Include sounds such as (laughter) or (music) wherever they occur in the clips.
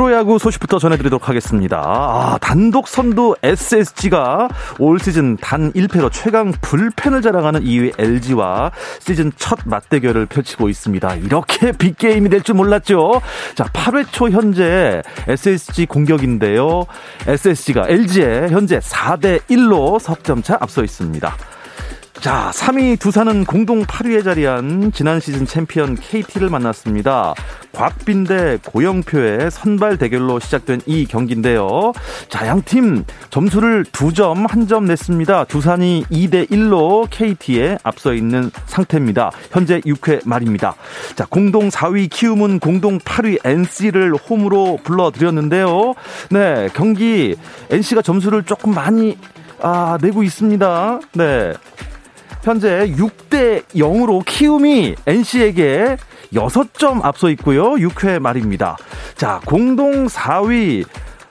프로야구 소식부터 전해드리도록 하겠습니다. 아, 단독 선두 SSG가 올 시즌 단 1패로 최강 불펜을 자랑하는 2위 LG와 시즌 첫 맞대결을 펼치고 있습니다. 이렇게 빅게임이 될 줄 몰랐죠. 자, 8회 초 현재 SSG 공격인데요. SSG가 LG에 현재 4대 1로 석점차 앞서 있습니다. 자, 3위 두산은 공동 8위에 자리한 지난 시즌 챔피언 KT를 만났습니다. 곽빈 대 고영표의 선발 대결로 시작된 이 경기인데요. 자, 양팀 점수를 2점, 1점 냈습니다. 두산이 2대 1로 KT에 앞서 있는 상태입니다. 현재 6회 말입니다. 자, 공동 4위 키움은 공동 8위 NC를 홈으로 불러드렸는데요. 네, 경기 NC가 점수를 조금 많이 아, 내고 있습니다. 네. 현재 6대 0으로 키움이 NC에게 6점 앞서 있고요. 6회 말입니다. 자, 공동 4위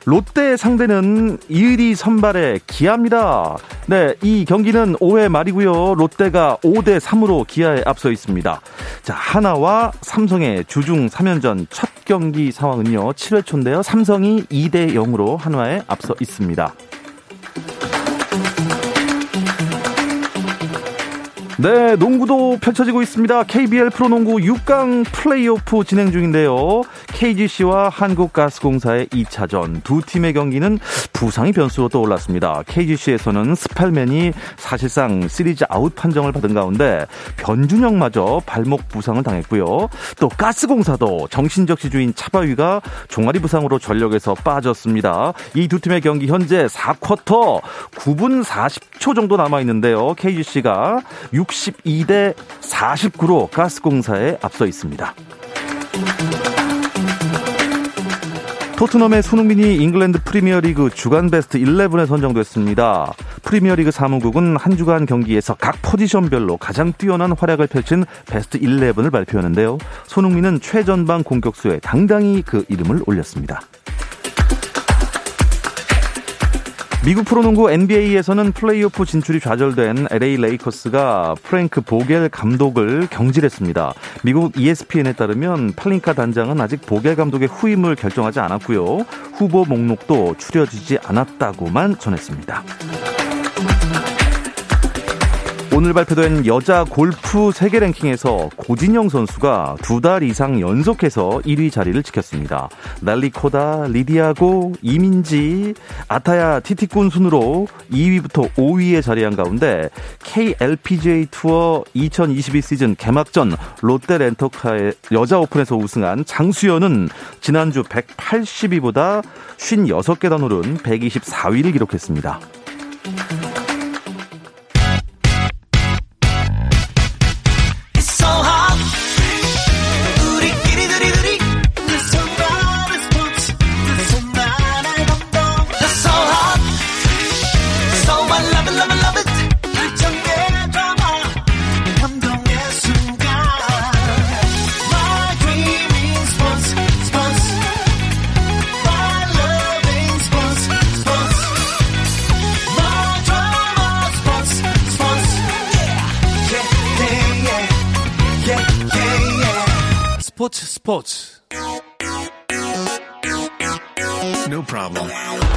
롯데 상대는 1위 선발의 기아입니다. 네, 이 경기는 5회 말이고요. 롯데가 5대 3으로 기아에 앞서 있습니다. 자, 하나와 삼성의 주중 3연전 첫 경기 상황은요. 7회 초인데요. 삼성이 2대 0으로 한화에 앞서 있습니다. 네, 농구도 펼쳐지고 있습니다. KBL 프로농구 6강 플레이오프 진행 중인데요. KGC와 한국가스공사의 2차전 두 팀의 경기는 부상이 변수로 떠올랐습니다. KGC에서는 스펠맨이 사실상 시리즈 아웃 판정을 받은 가운데 변준형마저 발목 부상을 당했고요. 또 가스공사도 정신적 지주인 차바위가 종아리 부상으로 전력에서 빠졌습니다. 이 두 팀의 경기 현재 4쿼터 9분 40초 정도 남아 있는데요. KGC가 62대 49로 가스공사에 앞서 있습니다. 토트넘의 손흥민이 잉글랜드 프리미어리그 주간 베스트 11에 선정됐습니다. 프리미어리그 사무국은 한 주간 경기에서 각 포지션별로 가장 뛰어난 활약을 펼친 베스트 11을 발표하는데요. 손흥민은 최전방 공격수에 당당히 그 이름을 올렸습니다. 미국 프로농구 NBA에서는 플레이오프 진출이 좌절된 LA 레이커스가 프랭크 보겔 감독을 경질했습니다. 미국 ESPN에 따르면 팔링카 단장은 아직 보겔 감독의 후임을 결정하지 않았고요. 후보 목록도 추려지지 않았다고만 전했습니다. 오늘 발표된 여자 골프 세계 랭킹에서 고진영 선수가 두 달 이상 연속해서 1위 자리를 지켰습니다. 날리코다, 리디아고, 이민지, 아타야 티티꾼 순으로 2위부터 5위에 자리한 가운데 KLPGA 투어 2022 시즌 개막전 롯데 렌터카의 여자 오픈에서 우승한 장수연은 지난주 180위보다 56계단 오른 124위를 기록했습니다. 스포츠 스포츠 No problem.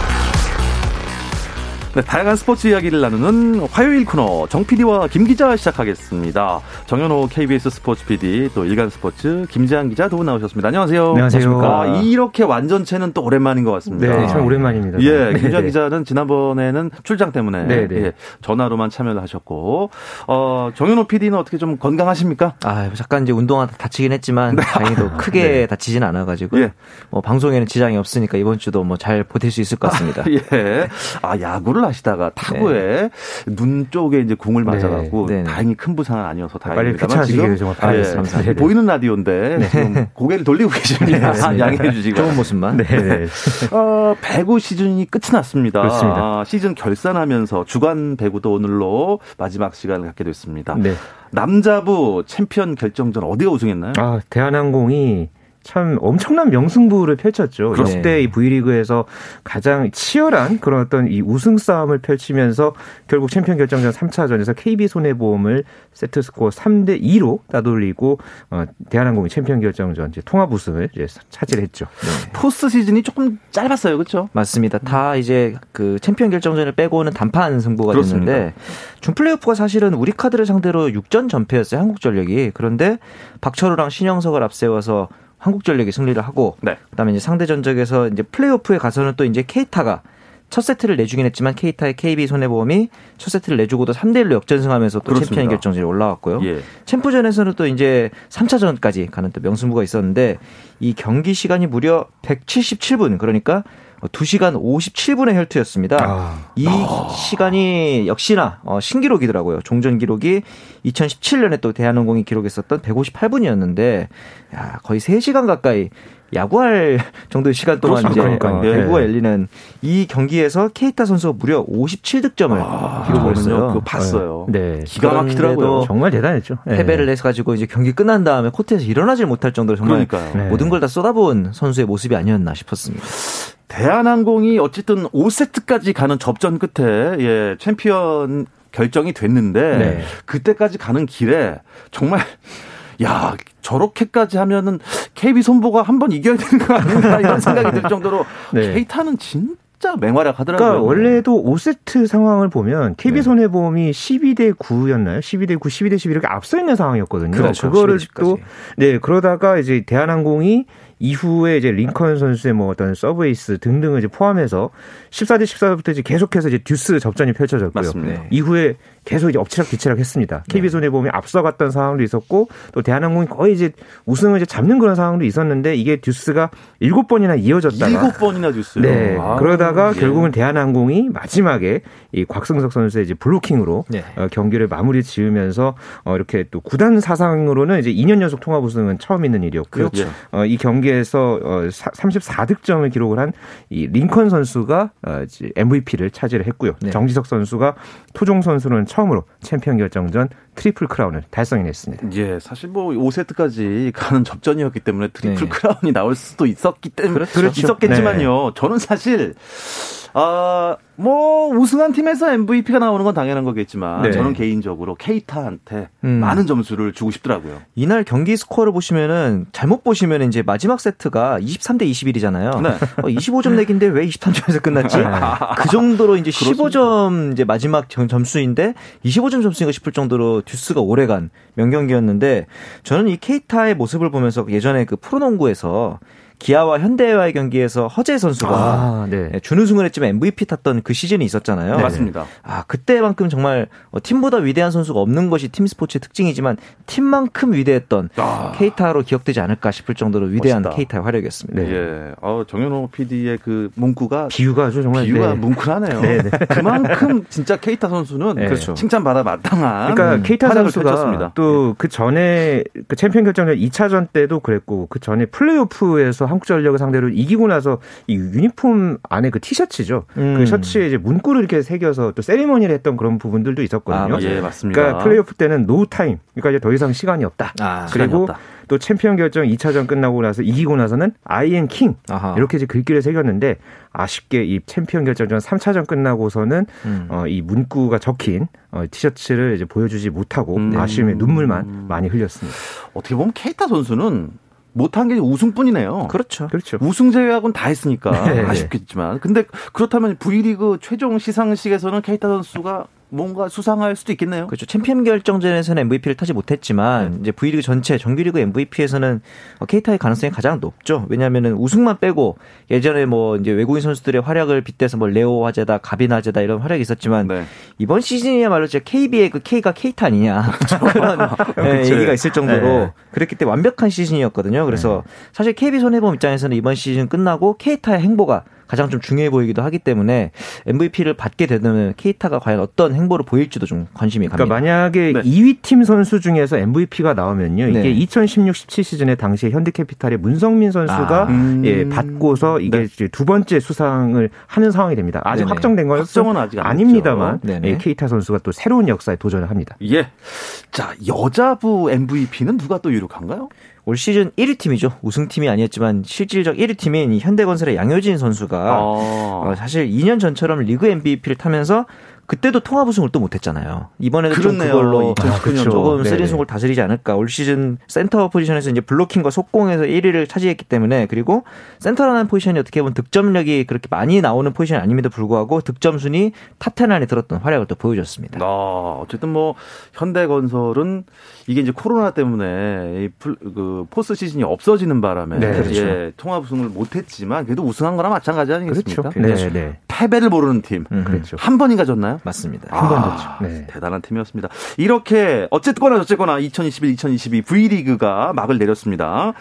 네, 다양한 스포츠 이야기를 나누는 화요일 코너 정 PD와 김 기자 시작하겠습니다. 정현호 KBS 스포츠 PD 또 일간 스포츠 김재한 기자 두 분 나오셨습니다. 안녕하세요. 안녕하세요. 아, 이렇게 완전체는 또 오랜만인 것 같습니다. 네, 참 오랜만입니다. 예, 네, 김재한 네. 기자는 지난번에는 출장 때문에 네, 네. 예, 전화로만 참여를 하셨고 어, 정현호 PD는 어떻게 좀 건강하십니까? 아, 잠깐 이제 운동하다 다치긴 했지만 다행히도 (laughs) 크게 네. 다치진 않아가지고 예. 뭐 방송에는 지장이 없으니까 이번 주도 뭐잘 버틸 수 있을 것 같습니다. (laughs) 예. 아, 야구를 야구를 하시다가 타구에 네. 눈 쪽에 이제 공을 맞아갖고 네. 다행히 큰 부상은 아니어서 다행입니다만 지금 네. 네. 보이는 라디오인데 네. 지금 고개를 돌리고 (laughs) 계십니다. 네, 양해해 주시고 좋은 모습만. 네. 어, 배구 시즌이 끝이 났습니다. 그렇습니다. 아, 시즌 결산하면서 주간 배구도 오늘로 마지막 시간을 갖게 됐습니다. 네. 남자부 챔피언 결정전 어디가 우승했나요? 아, 대한항공이 참 엄청난 명승부를 펼쳤죠. 그렇죠. 역대 이 V리그에서 가장 치열한 그런 어떤 이 우승 싸움을 펼치면서 결국 챔피언 결정전 3차전에서 KB 손해보험을 세트 스코어 3대 2로 따돌리고 어, 대한항공이 챔피언 결정전 이제 통합 우승을 이제 차지했죠. 네. 포스트 시즌이 조금 짧았어요, 그렇죠? 맞습니다. 다 이제 그 챔피언 결정전을 빼고는 단판 승부가 그렇습니다. 됐는데 준 플레이오프가 사실은 우리 카드를 상대로 6전 전패였어요, 한국전력이. 그런데 박철우랑 신영석을 앞세워서 한국전력이 승리를 하고 네. 그다음에 이제 상대 전적에서 이제 플레이오프에 가서는 또 이제 케이타가 첫 세트를 내주긴 했지만 케이타의 KB 손해보험이 첫 세트를 내주고도 3대 1로 역전승하면서 또 그렇습니다. 챔피언 결정전에 올라왔고요. 예. 챔프전에서는 또 이제 3차전까지 가는 또 명승부가 있었는데 이 경기 시간이 무려 177분 그러니까 2시간 57분의 혈투였습니다. 아. 이 아. 시간이 역시나 어, 신기록이더라고요. 종전 기록이 2017년에 또 대한항공이 기록했었던 158분이었는데 야, 거의 3시간 가까이 야구할 (laughs) 정도의 시간 동안 그렇죠. 이제 어, 배구가 네. 열리는 이 경기에서 케이타 선수가 무려 57득점을 아, 기록을 했어요. 그거 봤어요. 네. 기가 막히더라고요. 정말 대단했죠. 네. 패배를 해서 가지고 이제 경기 끝난 다음에 코트에서 일어나질 못할 정도로 정말 그러니까요. 모든 걸 다 쏟아부은 선수의 모습이 아니었나 싶었습니다. 대한항공이 어쨌든 5세트까지 가는 접전 끝에 예, 챔피언 결정이 됐는데 네. 그때까지 가는 길에 정말 야 저렇게까지 하면은 KB 손보가 한 번 이겨야 되는 거 아닌가 이런 생각이 들 정도로 네. 케이타는 진 짜 맹활약하더라고요. 그러니까 원래도 5세트 상황을 보면 KB 네. 손해보험이 12대 9였나요? 12대 9, 12대 11 이렇게 앞서 있는 상황이었거든요. 그렇죠. 그거를 또 네, 그러다가 이제 대한항공이 이후에 이제 링컨 선수의 뭐 어떤 서브에이스 등등을 이제 포함해서 14대 14부터 이제 계속해서 이제 듀스 접전이 펼쳐졌고요. 맞습니다. 이후에 계속 이제 엎치락 뒤치락 했습니다. KB 손해보험이 앞서갔던 상황도 있었고 또 대한항공이 거의 이제 우승을 이제 잡는 그런 상황도 있었는데 이게 듀스가 일곱 번이나 이어졌다가 일곱 번이나 듀스. 네. 아, 그러다가 예. 결국은 대한항공이 마지막에 이 곽승석 선수의 이제 블로킹으로 네. 어, 경기를 마무리 지으면서 어, 이렇게 또 구단 사상으로는 이제 2년 연속 통합 우승은 처음 있는 일이었고요. 그렇죠. 어, 이 경기 에서 어, 34득점을 기록을 한 이 링컨 선수가 어, MVP를 차지를 했고요. 네. 정지석 선수가 토종 선수는 처음으로 챔피언 결정전 트리플 크라운을 달성해냈습니다. 예, 사실 뭐 5세트까지 가는 접전이었기 때문에 트리플 네. 크라운이 나올 수도 있었기 때문에 그렇죠. 있었겠지만요. 네. 저는 사실 아, 뭐 우승한 팀에서 MVP가 나오는 건 당연한 거겠지만 네. 저는 개인적으로 케이타한테 음. 많은 점수를 주고 싶더라고요. 이날 경기 스코어를 보시면은 잘못 보시면 이제 마지막 세트가 23대 21이잖아요. 네. 어, 25점 내기인데 왜 23점에서 끝났지? 네. 그 정도로 이제 15점 이제 마지막 점수인데 25점 점수인가 싶을 정도로 듀스가 오래간 명경기였는데 저는 이 케이타의 모습을 보면서 예전에 그 프로농구에서 기아와 현대와의 경기에서 허재 선수가 아, 네. 네 준우승을 했지만 MVP 탔던 그 시즌이 있었잖아요. 네. 맞습니다. 아 그때만큼 정말 어, 팀보다 위대한 선수가 없는 것이 팀 스포츠의 특징이지만 팀만큼 위대했던 아. 케이타로 기억되지 않을까 싶을 정도로 위대한 멋있다. 케이타의 활약이었습니다. 네. 예. 어, 정현호 PD의 그 문구가 비유가 아주 정말 비유가 네. 뭉클하네요. 네, 네. (laughs) 그만큼 진짜 케이타 선수는 그렇죠. 칭찬받아 마땅한 그러니까 음, 케이타 선수가 또 그 전에 그 챔피언 결정전 2차전 때도 그랬고 그 전에 플레이오프에서 한국전력을 상대로 이기고 나서 이 유니폼 안에 그 티셔츠죠. 그 음. 그 셔츠에 이제 문구를 이렇게 새겨서 또 세리머니를 했던 그런 부분들도 있었거든요. 아, 예, 맞습니다. 그러니까 플레이오프 때는 No Time. 그러니까 이제 더 이상 시간이 없다. 아, 그리고 없다. 또 챔피언 결정 2차전 끝나고 나서 이기고 나서는 I am King. 이렇게 이제 글귀를 새겼는데 아쉽게 이 챔피언 결정전 3차전 끝나고서는 음. 어, 이 문구가 적힌 어, 티셔츠를 이제 보여주지 못하고 음. 아쉬움에 눈물만 많이 흘렸습니다. 어떻게 보면 케이타 선수는 못한 게 우승뿐이네요. 그렇죠. 그렇죠. 우승 제외하고는 다 했으니까 네. 아쉽겠지만. 근데 그렇다면 V리그 최종 시상식에서는 케이타 선수가 뭔가 수상할 수도 있겠네요. 그렇죠. 챔피언 결정전에서는 MVP를 타지 못했지만 네. 이제 V리그 전체 정규리그 MVP에서는 케이타의 가능성이 가장 높죠. 왜냐하면은 우승만 빼고 예전에 뭐 이제 외국인 선수들의 활약을 빗대서 뭐 레오 화제다, 가빈 화제다 이런 활약이 있었지만 네. 이번 시즌이야말로 진짜 KB의 그 K가 케이타 아니냐 (laughs) (laughs) 그런 네, 얘기가 있을 정도로 네. 그랬기 때문에 완벽한 시즌이었거든요. 그래서 네. 사실 KB 손해보험 입장에서는 이번 시즌 끝나고 케이타의 행보가 가장 좀 중요해 보이기도 하기 때문에 MVP를 받게 되면 케이타가 과연 어떤 행보를 보일지도 좀 관심이 갑니다. 그러니까 만약에 네. 2위 팀 선수 중에서 MVP가 나오면요. 이게 네. 2016-17 시즌에 당시에 현대캐피탈의 문성민 선수가 아, 음. 예, 받고서 이게 네. 두 번째 수상을 하는 상황이 됩니다. 아직 네네. 확정된 건 확정은 아직 아닙니다만 예, 케이타 선수가 또 새로운 역사에 도전을 합니다. 예. 자, 여자부 MVP는 누가 또 유력한가요? 올 시즌 1위 팀이죠. 우승팀이 아니었지만 실질적 1위 팀인 현대건설의 양효진 선수가 아. 어, 사실 2년 전처럼 리그 MVP를 타면서 그때도 통합 우승을 또 못했잖아요. 이번에는 좀 그걸로 아, 그렇죠. 조금 쓰리승을 다스리지 않을까. 올 시즌 센터 포지션에서 이제 블로킹과 속공에서 1위를 차지했기 때문에 그리고 센터라는 포지션이 어떻게 보면 득점력이 그렇게 많이 나오는 포지션이 아님에도 불구하고 득점 순위 top10 안에 들었던 활약을 또 보여줬습니다. 아, 어쨌든 뭐 현대건설은 이게 이제 코로나 때문에 그 포스 시즌이 없어지는 바람에 네, 그렇죠. 예, 통합 우승을 못했지만 그래도 우승한 거나 마찬가지 아니겠습니까? 그렇죠. 네, 네. 패배를 모르는 팀. 음, 그렇죠. 한 번인가 졌나요? 맞습니다. 아, 한번 졌죠. 네. 대단한 팀이었습니다. 이렇게 어쨌거나 저쨌거나 2021, 2022 V리그가 막을 내렸습니다.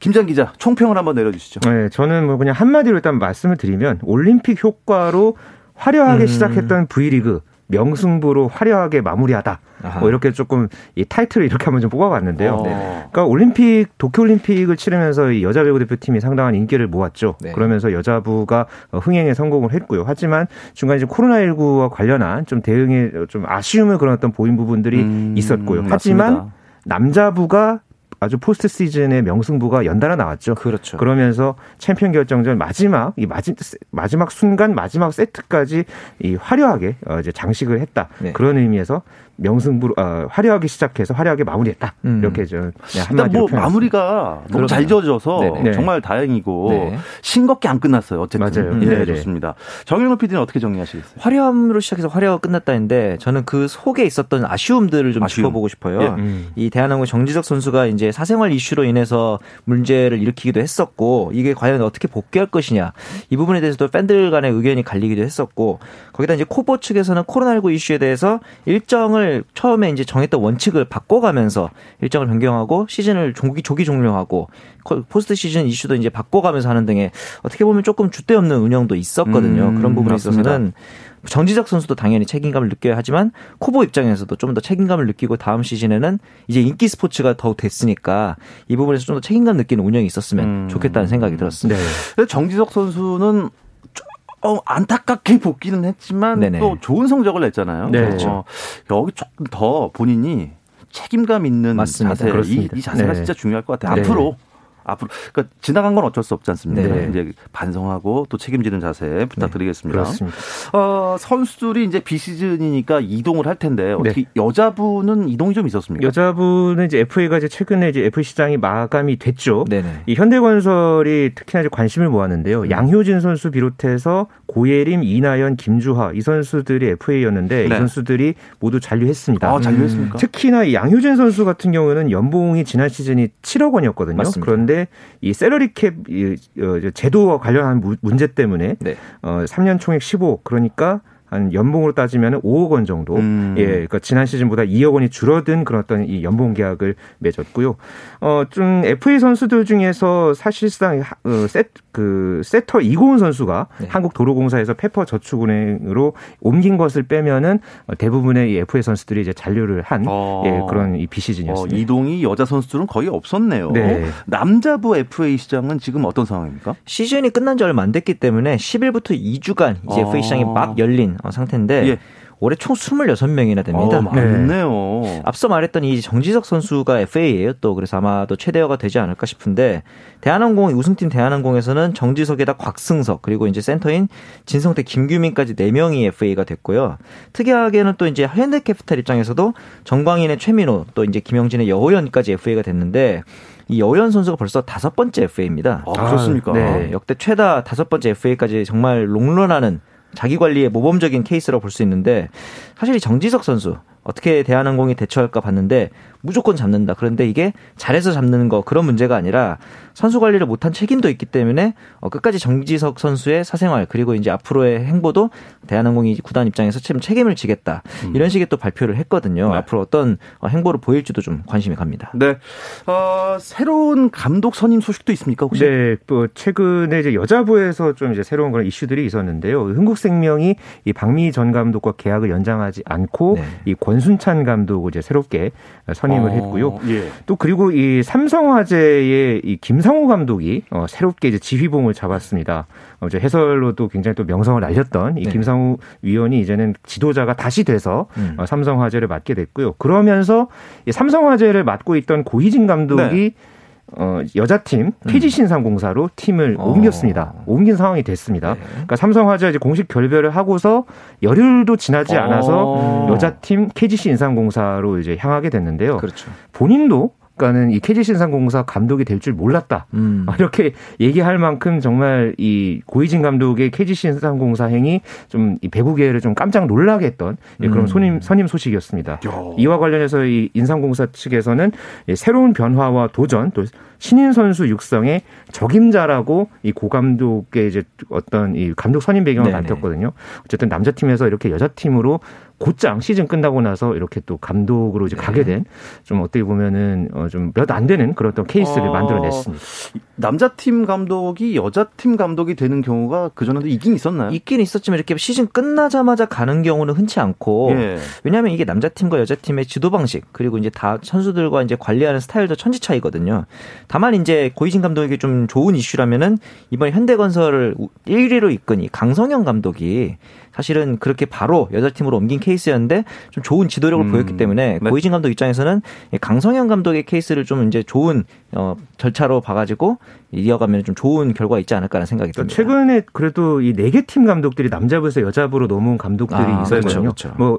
김장 기자 총평을 한번 내려주시죠. 네, 저는 뭐 그냥 한마디로 일단 말씀을 드리면 올림픽 효과로 화려하게 음. 시작했던 V리그 명승부로 화려하게 마무리하다. 뭐 이렇게 조금 이 타이틀을 이렇게 한번 좀 뽑아봤는데요. 네. 그러니까 올림픽 도쿄올림픽을 치르면서 이 여자 배구 대표팀이 상당한 인기를 모았죠. 네. 그러면서 여자부가 흥행에 성공을 했고요. 하지만 중간에 이제 코로나19와 관련한 좀 대응에 좀 아쉬움을 그런 어떤 보인 부분들이 음, 있었고요. 하지만 맞습니다. 남자부가 아주 포스트 시즌의 명승부가 연달아 나왔죠. 그렇죠. 그러면서 챔피언 결정전 마지막 이 마지, 마지막 순간 마지막 세트까지 이 화려하게 어, 이제 장식을 했다. 네. 그런 의미에서 명승부로 어, 화려하게 시작해서 화려하게 마무리했다. 음. 이렇게 좀 네, 한마디로 뭐 마무리가 너무 잘 지어져서 네네. 정말 다행이고 네. 싱겁게 안 끝났어요. 어쨌든 맞아요. 예, 네, 좋습니다. 정영호 PD는 어떻게 정리하시겠어요? 화려함으로 시작해서 화려가 끝났다는데 저는 그 속에 있었던 아쉬움들을 좀 아쉬움. 짚어보고 싶어요. 예. 음. 이 대한항공 정지석 선수가 이제 사생활 이슈로 인해서 문제를 일으키기도 했었고 이게 과연 어떻게 복귀할 것이냐 이 부분에 대해서도 팬들 간의 의견이 갈리기도 했었고 거기다 이제 코보 측에서는 코로나19 이슈에 대해서 일정을 시즌을 처음에 이제 정했던 원칙을 바꿔가면서 일정을 변경하고 시즌을 조기 조기 종료하고 포스트 시즌 이슈도 이제 바꿔가면서 하는 등의 어떻게 보면 조금 주대 없는 운영도 있었거든요. 음, 그런 부분에 맞습니다. 있어서는 정지적 선수도 당연히 책임감을 느껴야 하지만 코보 입장에서도 좀 더 책임감을 느끼고 다음 시즌에는 이제 인기 스포츠가 더욱 됐으니까 이 부분에서 좀 더 책임감 느끼는 운영이 있었으면 음. 좋겠다는 생각이 들었습니다. 네. 정지석 선수는 어, 안타깝게 (laughs) 복귀는 했지만 네네. 또 좋은 성적을 냈잖아요. 네. 그렇죠. 어, 여기 조금 더 본인이 책임감 있는 맞습니다. 자세, 이, 이, 자세가 네. 진짜 중요할 것 같아요. 네. 앞으로 앞으로 그러니까 지나간 건 어쩔 수 없지 않습니까? 네. 이제 반성하고 또 책임지는 자세 부탁드리겠습니다. 네, 그렇습니다. 어, 선수들이 이제 비시즌이니까 이동을 할 텐데 어떻게 네. 여자분은 이동이 좀 있었습니까? 여자분은 이제 FA가 이제 최근에 이제 FA 시장이 마감이 됐죠. 네네. 이 현대건설이 특히나 이제 관심을 모았는데요. 음. 양효진 선수 비롯해서 고예림, 이나연, 김주하 이 선수들이 FA였는데 네. 이 선수들이 모두 잔류했습니다. 아, 잔류했습니까? 음. 특히나 이 양효진 선수 같은 경우는 연봉이 지난 시즌이 7억 원이었거든요. 맞습니다. 그런데 있는데 이 샐러리 캡 어, 제도와 관련한 문제 때문에 네. 어 3년 총액 15 그러니까 한 연봉으로 따지면 5억 원 정도. 음. 예, 그러니까 지난 시즌보다 2억 원이 줄어든 그런 어떤 이 연봉 계약을 맺었고요. 어, 좀 FA 선수들 중에서 사실상 어, 세, 그 세터 이고은 선수가 네. 한국도로공사에서 페퍼 저축은행으로 옮긴 것을 빼면은 대부분의 이 FA 선수들이 이제 잔류를 한 어. 예, 그런 이 비시즌이었습니다. 어, 이동이 여자 선수들은 거의 없었네요. 네. 남자부 FA 시장은 지금 어떤 상황입니까? 시즌이 끝난 지 얼마 안 됐기 때문에 10일부터 2주간 이제 FA 시장이 막 열린 어, 상태인데 예. 올해 총 26명이나 됩니다. 어, 많네요. 네. 앞서 말했던 이 정지석 선수가 FA예요. 또 그래서 아마 도 최대어가 되지 않을까 싶은데 대한항공 우승팀 대한항공에서는 정지석에다 곽승석 그리고 이제 센터인 진성태 김규민까지 4명이 FA가 됐고요. 특이하게는 또 이제 현대캐피탈 입장에서도 정광인의 최민호 또 이제 김영진의 여호연까지 FA가 됐는데 이 여연 선수가 벌써 다섯 번째 FA입니다. 아, 그렇습니까? 네, 역대 최다 다섯 번째 FA까지 정말 롱런하는 자기 관리에 모범적인 케이스라고 볼 수 있는데 사실 이 정지석 선수 어떻게 대한항공이 대처할까 봤는데 무조건 잡는다. 그런데 이게 잘해서 잡는 거 그런 문제가 아니라 선수 관리를 못한 책임도 있기 때문에 어, 끝까지 정지석 선수의 사생활 그리고 이제 앞으로의 행보도 대한항공이 구단 입장에서 참 책임을 지겠다 음. 이런 식의 또 발표를 했거든요. 네. 앞으로 어떤 어, 행보를 보일지도 좀 관심이 갑니다. 네, 어, 새로운 감독 선임 소식도 있습니까 혹시? 네, 또 최근에 이제 여자부에서 좀 이제 새로운 그런 이슈들이 있었는데요. 흥국생명이 이 박미 전 감독과 계약을 연장하지 않고 네. 이 권순찬 감독을 이제 새롭게 선임을 어, 했고요. 예. 또 그리고 이 삼성화재의 이 김상호 감독이 어, 새롭게 이제 지휘봉을 잡았습니다. 어, 제 해설로도 굉장히 또 명성을 날렸던 이 네. 김상우 위원이 이제는 지도자가 다시 돼서 음. 어, 삼성화재를 맡게 됐고요. 그러면서 이 삼성화재를 맡고 있던 고희진 감독이 네. 어, 여자팀 KG 음. 신상공사로 팀을 어. 옮겼습니다. 옮긴 상황이 됐습니다. 네. 그러니까 삼성화재 이제 공식 결별을 하고서 열흘도 지나지 않아서 어. 여자팀 KG 신상공사로 이제 향하게 됐는데요. 그렇죠. 본인도 그러니까는 이 KG 신상공사 감독이 될 줄 몰랐다. 음. 이렇게 얘기할 만큼 정말 이 고이진 감독의 KG 신상공사 행이 좀 이 배구계를 좀 깜짝 놀라게 했던 그런 음. 선임 선임 소식이었습니다. 요. 이와 관련해서 이 인상공사 측에서는 새로운 변화와 도전 또 신인 선수 육성의 적임자라고 이 고 감독의 이제 어떤 이 감독 선임 배경을 네네. 밝혔거든요. 어쨌든 남자 팀에서 이렇게 여자 팀으로 곧장 시즌 끝나고 나서 이렇게 또 감독으로 이제 네. 가게 된 좀 어떻게 보면은 어 좀몇 안 되는 그런 어떤 케이스를 어, 만들어냈습니다. 남자 팀 감독이 여자 팀 감독이 되는 경우가 그 전에도 있긴 있었나요? 있긴 있었지만 이렇게 시즌 끝나자마자 가는 경우는 흔치 않고 예. 왜냐하면 이게 남자 팀과 여자 팀의 지도 방식 그리고 이제 다 선수들과 이제 관리하는 스타일도 천지 차이거든요. 다만 이제 고이진 감독에게 좀 좋은 이슈라면은 이번 현대건설을 1위로 이끈 이 강성현 감독이 사실은 그렇게 바로 여자 팀으로 옮긴 케이스였는데 좀 좋은 지도력을 음. 보였기 때문에 네. 고이진 감독 입장에서는 강성현 감독의 케이스를 좀 이제 좋은 어, 절차로 봐가지고 이어가면 좀 좋은 결과 있지 않을까라는 생각이 듭니다. 최근에 그래도 이 네 개 팀 감독들이 남자부에서 여자부로 넘어온 감독들이 아, 있었거든요. 그렇죠, 그렇죠. 뭐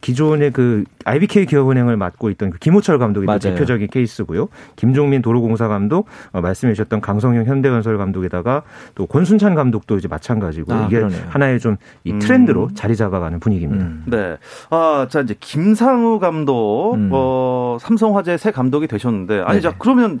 기존의 그 IBK 기업은행을 맡고 있던 그 김호철 감독이 대표적인 케이스고요. 김종민 도로공사 감독 어, 말씀해 주셨던 강성형 현대건설 감독에다가 또 권순찬 감독도 이제 마찬가지고 아, 이게 그러네요. 하나의 좀이 음. 트렌드로 음. 자리 잡아가는 분위기입니다. 음. 네. 아, 자 이제 김상우 감독 음. 어, 삼성화재 새 감독이 되셨는데 아니 네. 자 그러면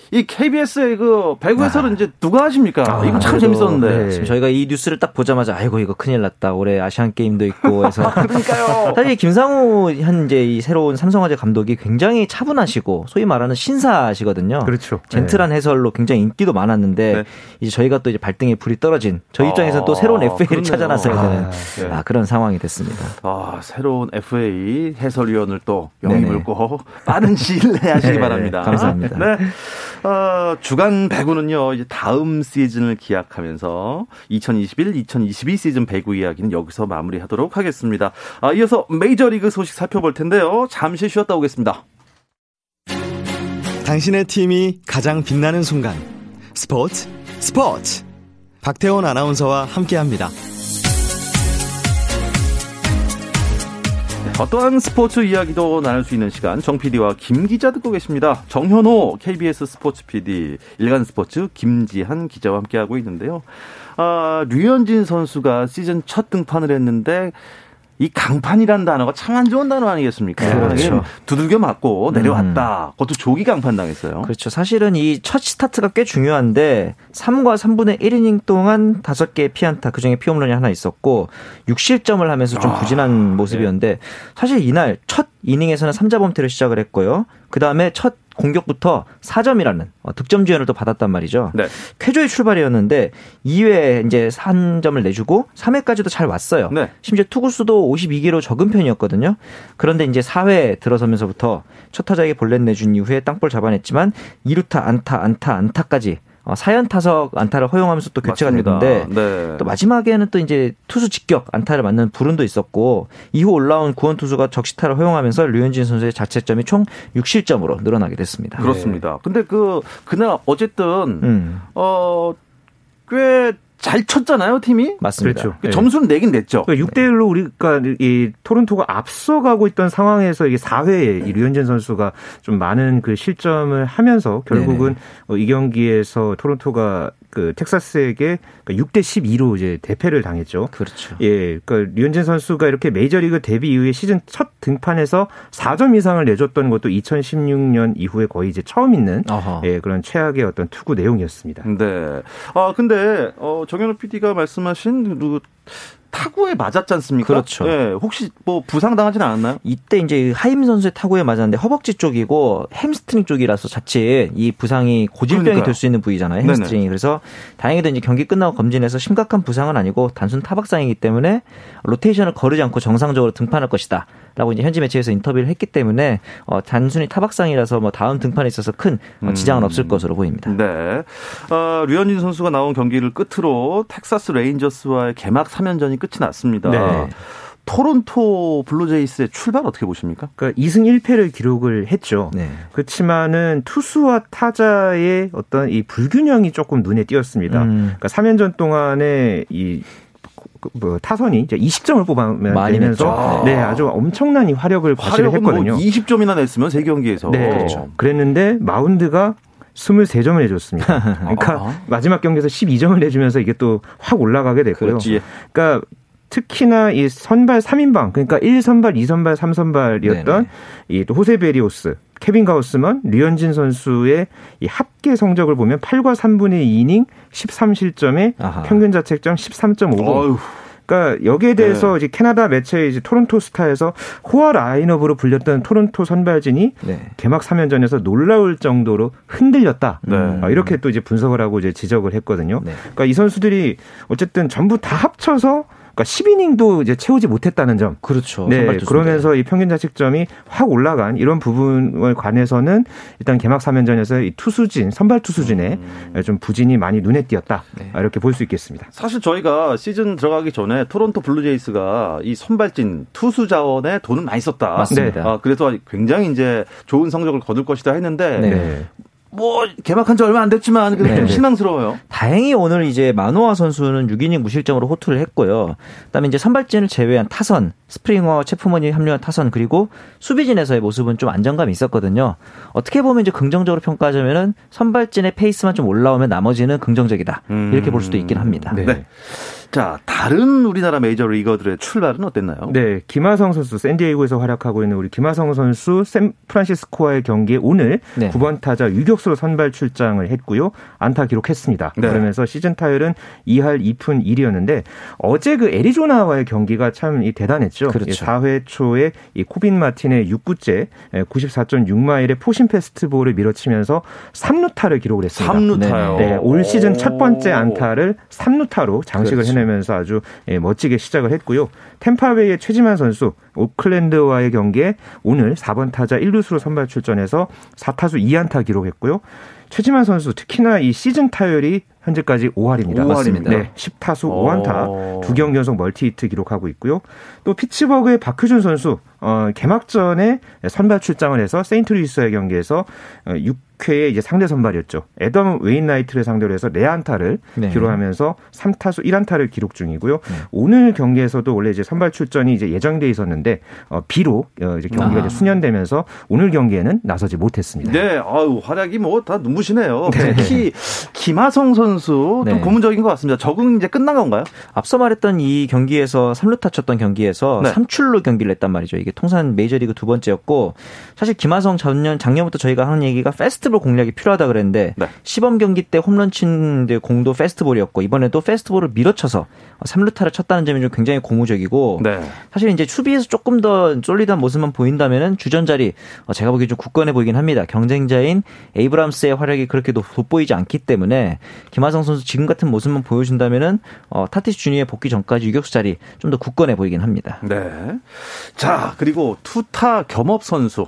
이 KBS의 그 배구 해설은 아. 이제 누가 하십니까? 아, 이거 참 재밌었는데. 네. 저희가 이 뉴스를 딱 보자마자 아이고 이거 큰일 났다. 올해 아시안 게임도 있고 해서. (laughs) 그러니까요. 사실 김상우 현재 이 새로운 삼성화재 감독이 굉장히 차분하시고 소위 말하는 신사시거든요. 그렇죠. 젠틀한 네. 해설로 굉장히 인기도 많았는데 네. 이제 저희가 또 이제 발등에 불이 떨어진 저희 입장에서 또 새로운 FA를 찾아 나서야 되는 아, 네. 아, 그런 상황이 됐습니다. 아, 새로운 FA 해설위원을 또 영입을 고 빠른 시일 내에 하시기 네, 바랍니다. 감사합니다. 네. 어, 주간 배구는요, 이제 다음 시즌을 기약하면서 2021, 2022 시즌 배구 이야기는 여기서 마무리하도록 하겠습니다. 아, 이어서 메이저리그 소식 살펴볼 텐데요. 잠시 쉬었다 오겠습니다. 당신의 팀이 가장 빛나는 순간. 스포츠, 스포츠. 박태원 아나운서와 함께 합니다. 어떠한 스포츠 이야기도 나눌 수 있는 시간 정 PD와 김 기자 듣고 계십니다. 정현호 KBS 스포츠 PD, 일간 스포츠 김지한 기자와 함께하고 있는데요. 아, 류현진 선수가 시즌 첫 등판을 했는데 이 강판이라는 단어가 참 안 좋은 단어 아니겠습니까? 네, 그렇죠. 두들겨 맞고 내려왔다. 음. 그것도 조기 강판 당했어요. 그렇죠. 사실은 이 첫 스타트가 꽤 중요한데 3과 3분의 1이닝 동안 5개의 피안타 그중에 피홈런이 하나 있었고 6실점을 하면서 좀 아, 부진한 아, 모습이었는데 네. 사실 이날 첫 이닝에서는 3자 범퇴를 시작을 했고요. 그다음에 첫 공격부터 4점이라는 어, 득점 지원을 또 받았단 말이죠. 네. 쾌조의 출발이었는데 2회 이제 3점을 내주고 3회까지도 잘 왔어요. 네. 심지어 투구수도 52개로 적은 편이었거든요. 그런데 이제 4회 들어서면서부터 첫 타자에게 볼넷 내준 이후에 땅볼 잡아냈지만 2루타 안타 안타 안타까지 어, 사연 타석 안타를 허용하면서 또 교체가 맞습니다. 됐는데 네. 또 마지막에는 또 이제 투수 직격 안타를 맞는 불운도 있었고 이후 올라온 구원 투수가 적시타를 허용하면서 류현진 선수의 자책점이 총 6실점으로 늘어나게 됐습니다. 그렇습니다. 네. 근데 그 그날 어쨌든 음. 어꽤 잘 쳤잖아요, 팀이. 맞습니다. 그렇죠. 네. 점수는 내긴 냈죠. 그러니까 6대 1로 우리가 이 토론토가 앞서가고 있던 상황에서 이게 4회에 이 류현진 선수가 좀 많은 그 실점을 하면서 결국은 어, 이 경기에서 토론토가 그 텍사스에게 6대 12로 이제 대패를 당했죠. 그렇죠. 예, 그러니까 류현진 선수가 이렇게 메이저리그 데뷔 이후에 시즌 첫 등판에서 4점 이상을 내줬던 것도 2016년 이후에 거의 이제 처음 있는 예, 그런 최악의 어떤 투구 내용이었습니다. 네. 아 근데 어, 정현우 PD가 말씀하신 그 타구에 맞았지 않습니까? 그렇죠. 예, 혹시 뭐 부상 당하지는 않았나요? 이때 이제 하임 선수의 타구에 맞았는데 허벅지 쪽이고 햄스트링 쪽이라서 자칫 이 부상이 고질병이 될 수 있는 부위잖아요. 햄스트링이. 네네. 그래서 다행히도 이제 경기 끝나고 검진해서 심각한 부상은 아니고 단순 타박상이기 때문에 로테이션을 거르지 않고 정상적으로 등판할 것이다. 라고 이제 현지 매체에서 인터뷰를 했기 때문에 어, 단순히 타박상이라서 뭐 다음 등판에 있어서 큰 어, 지장은 없을 것으로 보입니다. 네. 어, 류현진 선수가 나온 경기를 끝으로 텍사스 레인저스와의 개막 3연전이 끝이 났습니다. 네. 토론토 블루제이스의 출발 어떻게 보십니까? 그러니까 2승 1패를 기록을 했죠. 네. 그렇지만은 투수와 타자의 어떤 이 불균형이 조금 눈에 띄었습니다. 음. 그러니까 3연전 동안에 이 그, 뭐 타선이 이제 20점을 뽑아내면서 네 아주 엄청난 이 화력을 발휘했거든요. 뭐 20점이나 냈으면 세 경기에서 네, 그렇죠. 그랬는데 마운드가 23점을 내줬습니다. (laughs) 그러니까 아. 마지막 경기에서 12점을 내주면서 이게 또 확 올라가게 됐고요. 그렇지. 그러니까 특히나 이 선발 3인방 그러니까 1선발, 2선발, 3선발이었던 이 호세 베리오스 케빈 가우스먼, 류현진 선수의 이 합계 성적을 보면 8과 3분의 2이닝 13실점에 아하. 평균 자책점 13.50. 그러니까 여기에 대해서 네. 이제 캐나다 매체 이제 토론토 스타에서 호화 라인업으로 불렸던 토론토 선발진이 네. 개막 3연전에서 놀라울 정도로 흔들렸다. 네. 아, 이렇게 또 이제 분석을 하고 이제 지적을 했거든요. 네. 그러니까 이 선수들이 어쨌든 전부 다 합쳐서 그러니까 10이닝도 이제 채우지 못했다는 점. 그렇죠. 네. 그러면서 이 평균 자책점이 확 올라간 이런 부분을 관해서는 일단 개막 3연전에서 이 투수진, 선발 투수진에 음. 좀 부진이 많이 눈에 띄었다. 네. 이렇게 볼 수 있겠습니다. 사실 저희가 시즌 들어가기 전에 토론토 블루제이스가 이 선발진 투수 자원에 돈을 많이 썼다. 맞습니다. 아, 그래서 굉장히 이제 좋은 성적을 거둘 것이다 했는데 네. 뭐 개막한 지 얼마 안 됐지만 좀 네. 실망스러워요. 다행히 오늘 이제 마노아 선수는 6이닝 무실점으로 호투를 했고요. 그다음에 이제 선발진을 제외한 타선, 스프링어, 체프먼이 합류한 타선 그리고 수비진에서의 모습은 좀 안정감이 있었거든요. 어떻게 보면 이제 긍정적으로 평가하자면은 선발진의 페이스만 좀 올라오면 나머지는 긍정적이다. 이렇게 볼 수도 있긴 합니다. 네. 네. 자, 다른 우리나라 메이저 리거들의 출발은 어땠나요? 네, 김하성 선수 샌디에이고에서 활약하고 있는 우리 김하성 선수 샌프란시스코와의 경기에 오늘 네. 9번 타자 유격수로 선발 출장을 했고요. 안타 기록했습니다. 네. 그러면서 시즌 타율은 2할 2푼 1이었는데 어제 그 애리조나와의 경기가 참 대단했죠. 그렇죠. 4회 초에 이 코빈 마틴의 6구째 94.6마일의 포신 페스트볼을 밀어치면서 3루타를 기록을 했습니다. 3루타요. 네, 올 시즌 첫 번째 안타를 3루타로 장식을 그렇죠. 해내면서 아주 예, 멋지게 시작을 했고요. 템파베이의 최지만 선수 오클랜드와의 경기에 오늘 4번 타자 1루수로 선발 출전해서 4타수 2안타 기록했고요. 최지만 선수 특히나 이 시즌 타율이 현재까지 5할입니다. 5할입니다. 네, 10타수 5안타, 두 경기 연속 멀티히트 기록하고 있고요. 또 피츠버그의 박효준 선수 어, 개막전에 선발 출장을 해서 세인트루이스의 경기에서 6 어, 6회에 이제 상대 선발이었죠. 애덤 웨인라이트를 상대로 해서 내야안타를 네. 기록하면서 3타수 1안타를 기록 중이고요. 네. 오늘 경기에서도 원래 이제 선발 출전이 이제 예정돼 있었는데 어, 비로 어, 이제 경기가 아. 이제 순연되면서 오늘 경기에는 나서지 못했습니다. 네, 아유 활약이 뭐 다 눈부시네요. 네. 특히 김하성 선수 좀 네. 고문적인 것 같습니다. 적응 이제 끝난 건가요? 앞서 말했던 이 경기에서 3루타 쳤던 경기에서 네. 3출루 경기를 했단 말이죠. 이게 통산 메이저리그 두 번째였고 사실 김하성 작년 작년부터 저희가 하는 얘기가 패스트 패스트볼 공략이 필요하다 그랬는데 네. 시범 경기 때 홈런 친 공도 패스트볼이었고 이번에도 패스트볼을 밀어쳐서 3루타를 쳤다는 점이 좀 굉장히 고무적이고 네. 사실 이제 수비에서 조금 더 solid한 모습만 보인다면은 주전 자리 어, 제가 보기엔 좀 굳건해 보이긴 합니다. 경쟁자인 에이브람스의 활약이 그렇게 돋보이지 않기 때문에 김하성 선수 지금 같은 모습만 보여준다면은 어, 타티스 주니어의 복귀 전까지 유격수 자리 좀 더 굳건해 보이긴 합니다. 네. 자 그리고 투타 겸업 선수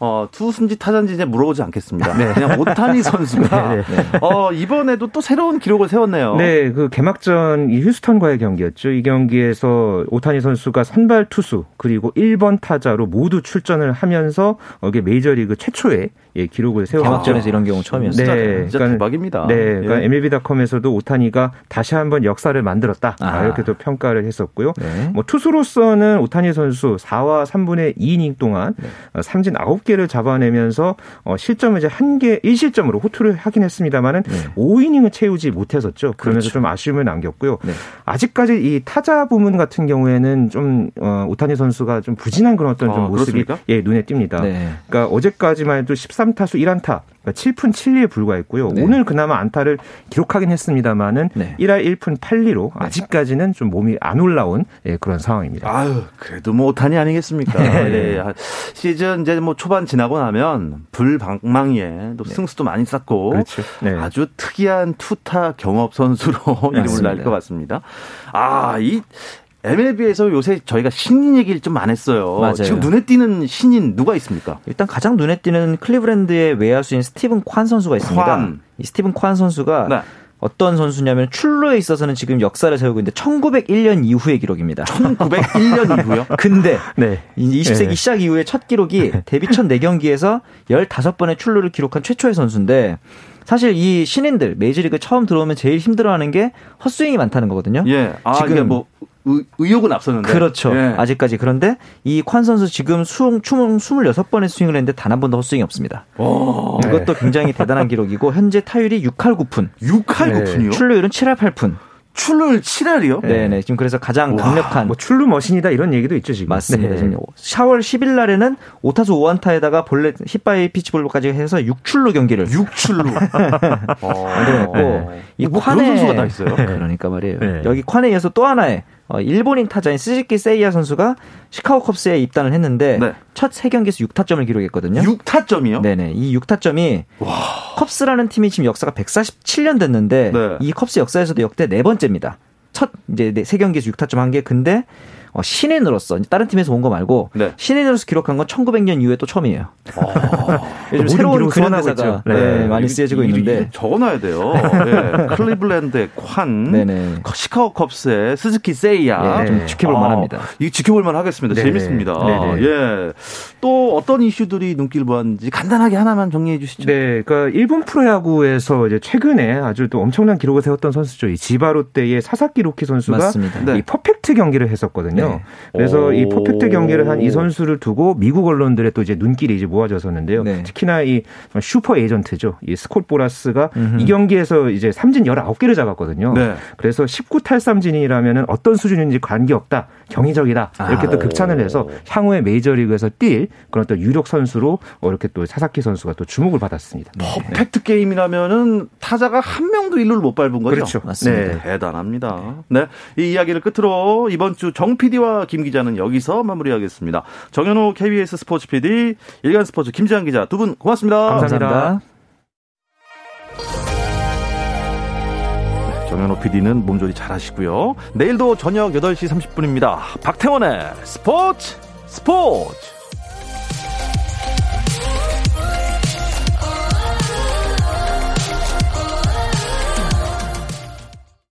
어, 투순지 타잔지 이제 물어보지 않겠습니다. 네. 그냥 오타니 (laughs) 선수가 네, 네. 어, 이번에도 또 새로운 기록을 세웠네요. 네, 그 개막전 이 휴스턴과의 경기였죠. 이 경기에서 오타니 선수가 선발 투수 그리고 1번 타자로 모두 출전을 하면서 이게 메이저리그 최초의 예, 기록을 세웠죠. 개막전에서 이런 경우 처음이었어요. 네, 진짜 그러니까, 대박입니다. 네, 그러니까 예. MLB.com에서도 오타니가 다시 한번 역사를 만들었다 아. 이렇게 또 평가를 했었고요. 네. 뭐 투수로서는 오타니 선수 4와 3분의 2이닝 동안 네. 삼진 9개 9개를 잡아내면서 어, 실점을 이제 한개 1실점으로 호투를 하긴 했습니다만은 네. 5이닝을 채우지 못했었죠. 그러면서 그렇죠. 좀 아쉬움을 남겼고요. 네. 아직까지 이 타자 부문 같은 경우에는 좀 어, 오타니 선수가 좀 부진한 그런 어떤 좀 아, 모습이 예, 눈에 띕니다. 네. 그러니까 어제까지만 해도 13타수 1안타 그러니까 7푼 7리에 불과했고요. 네. 오늘 그나마 안타를 기록하긴 했습니다만은 네. 1할 1푼 8리로 아직까지는 좀 몸이 안 올라온 예, 그런 상황입니다. 아유, 그래도 뭐 오탄이 아니겠습니까? 네. 네. 시즌 이제 뭐 초반 지나고 나면 불방망이에 또 네. 승수도 많이 쌓고 그렇죠. 네. 아주 특이한 투타 경업 선수로 (laughs) 이름을 날것 같습니다. 아, 이 MLB에서 요새 저희가 신인 얘기를 좀 안 했어요. 맞아요. 지금 눈에 띄는 신인 누가 있습니까? 일단 가장 눈에 띄는 클리브랜드의 외야수인 스티븐 宽선수가 있습니다. 관. 이 스티븐 宽 선수가 네. 어떤 선수냐면 출루에 있어서는 지금 역사를 세우고 있는데 1901년 이후의 기록입니다. 1901년 (laughs) 이후요? 근데 네. 20세기 네. 시작 이후에 첫 기록이 데뷔 첫 4경기에서 15번의 출루를 기록한 최초의 선수인데 사실 이 신인들 메이저리그 처음 들어오면 제일 힘들어하는 게 헛스윙이 많다는 거거든요. 예. 아, 지금 뭐 의, 의욕은 앞섰는데. 그렇죠. 예. 아직까지. 그런데 이 관 선수 지금 수, 총 26번의 스윙을 했는데 단 한 번도 헛스윙이 없습니다. 오. 이것도 굉장히 (laughs) 대단한 기록이고 현재 타율이 6할 9푼. 6할 9푼이요? 출루율은 7할 8푼. 출루율 7할이요? 네네. 지금 그래서 가장 강력한. 뭐 출루 머신이다 이런 얘기도 있죠, 지금. 맞습니다. 네. 지금 10월 10일 날에는 5타수 5안타에다가 볼넷 hit by pitched ball까지 해서 6출루 경기를. 6출루. 어. (laughs) 만들어냈고. 네. 이뭐 콴에. 선수가 다 있어요. (laughs) 그러니까 말이에요. 네. 여기 콴에 이어서 또 하나의 어, 일본인 타자인 스즈키 세이야 선수가 시카고 컵스에 입단을 했는데 네. 첫세 경기에서 6타점을 기록했거든요. 6타점이요? 네네. 이 6타점이 와. 컵스라는 팀이 지금 역사가 147년 됐는데 네. 이 컵스 역사에서도 역대 네 번째입니다. 첫 이제 네, 세 경기에서 6타점 한 게. 근데 어, 신인으로서 다른 팀에서 온 거 말고 네. 신인으로서 기록한 건 1900년 이후에 또 처음이에요. 아, (laughs) 요즘 새로운 근현대사가 네, 네, 많이 쓰여지고 있는데 적어놔야 돼요. (laughs) 네. 클리블랜드의 콴, 네네. 시카고 컵스의 스즈키 세이야 예, 좀 지켜볼 아, 만합니다. 이 지켜볼 만하겠습니다. 재밌습니다. 네네. 예. 또 어떤 이슈들이 눈길 보았는지 간단하게 하나만 정리해 주시죠. 네, 그러니까 일본 프로야구에서 이제 최근에 아주 또 엄청난 기록을 세웠던 선수죠. 이 지바롯데의 사사키 로키 선수가 맞습니다. 이 퍼펙트 경기를 했었거든요. 네. 그래서 오. 이 퍼펙트 경기를 한 이 선수를 두고 미국 언론들의 또 이제 눈길이 이제 모아졌었는데요. 네. 특히나 이 슈퍼 에이전트죠. 이 스콧 보라스가 음흠. 이 경기에서 이제 삼진 19개를 잡았거든요. 네. 그래서 19탈삼진이라면 어떤 수준인지 관계없다. 경이적이다. 이렇게 아. 또 극찬을 해서 향후에 메이저리그에서 뛸 그런 또 유력 선수로 이렇게 또 사사키 선수가 또 주목을 받았습니다. 퍼펙트 게임이라면은 타자가 한 명도 일루를 못 밟은 거죠. 그렇죠. 맞습니다. 네. 대단합니다. 네. 이 이야기를 끝으로 이번 주 정 PD와 김 기자는 여기서 마무리하겠습니다. 정현호 KBS 스포츠 PD, 일간 스포츠 김지한 기자 두 분 고맙습니다. 감사합니다. 감사합니다. 정현호 PD는 몸조리 잘 하시고요. 내일도 저녁 8시 30분입니다. 박태원의 스포츠 스포츠!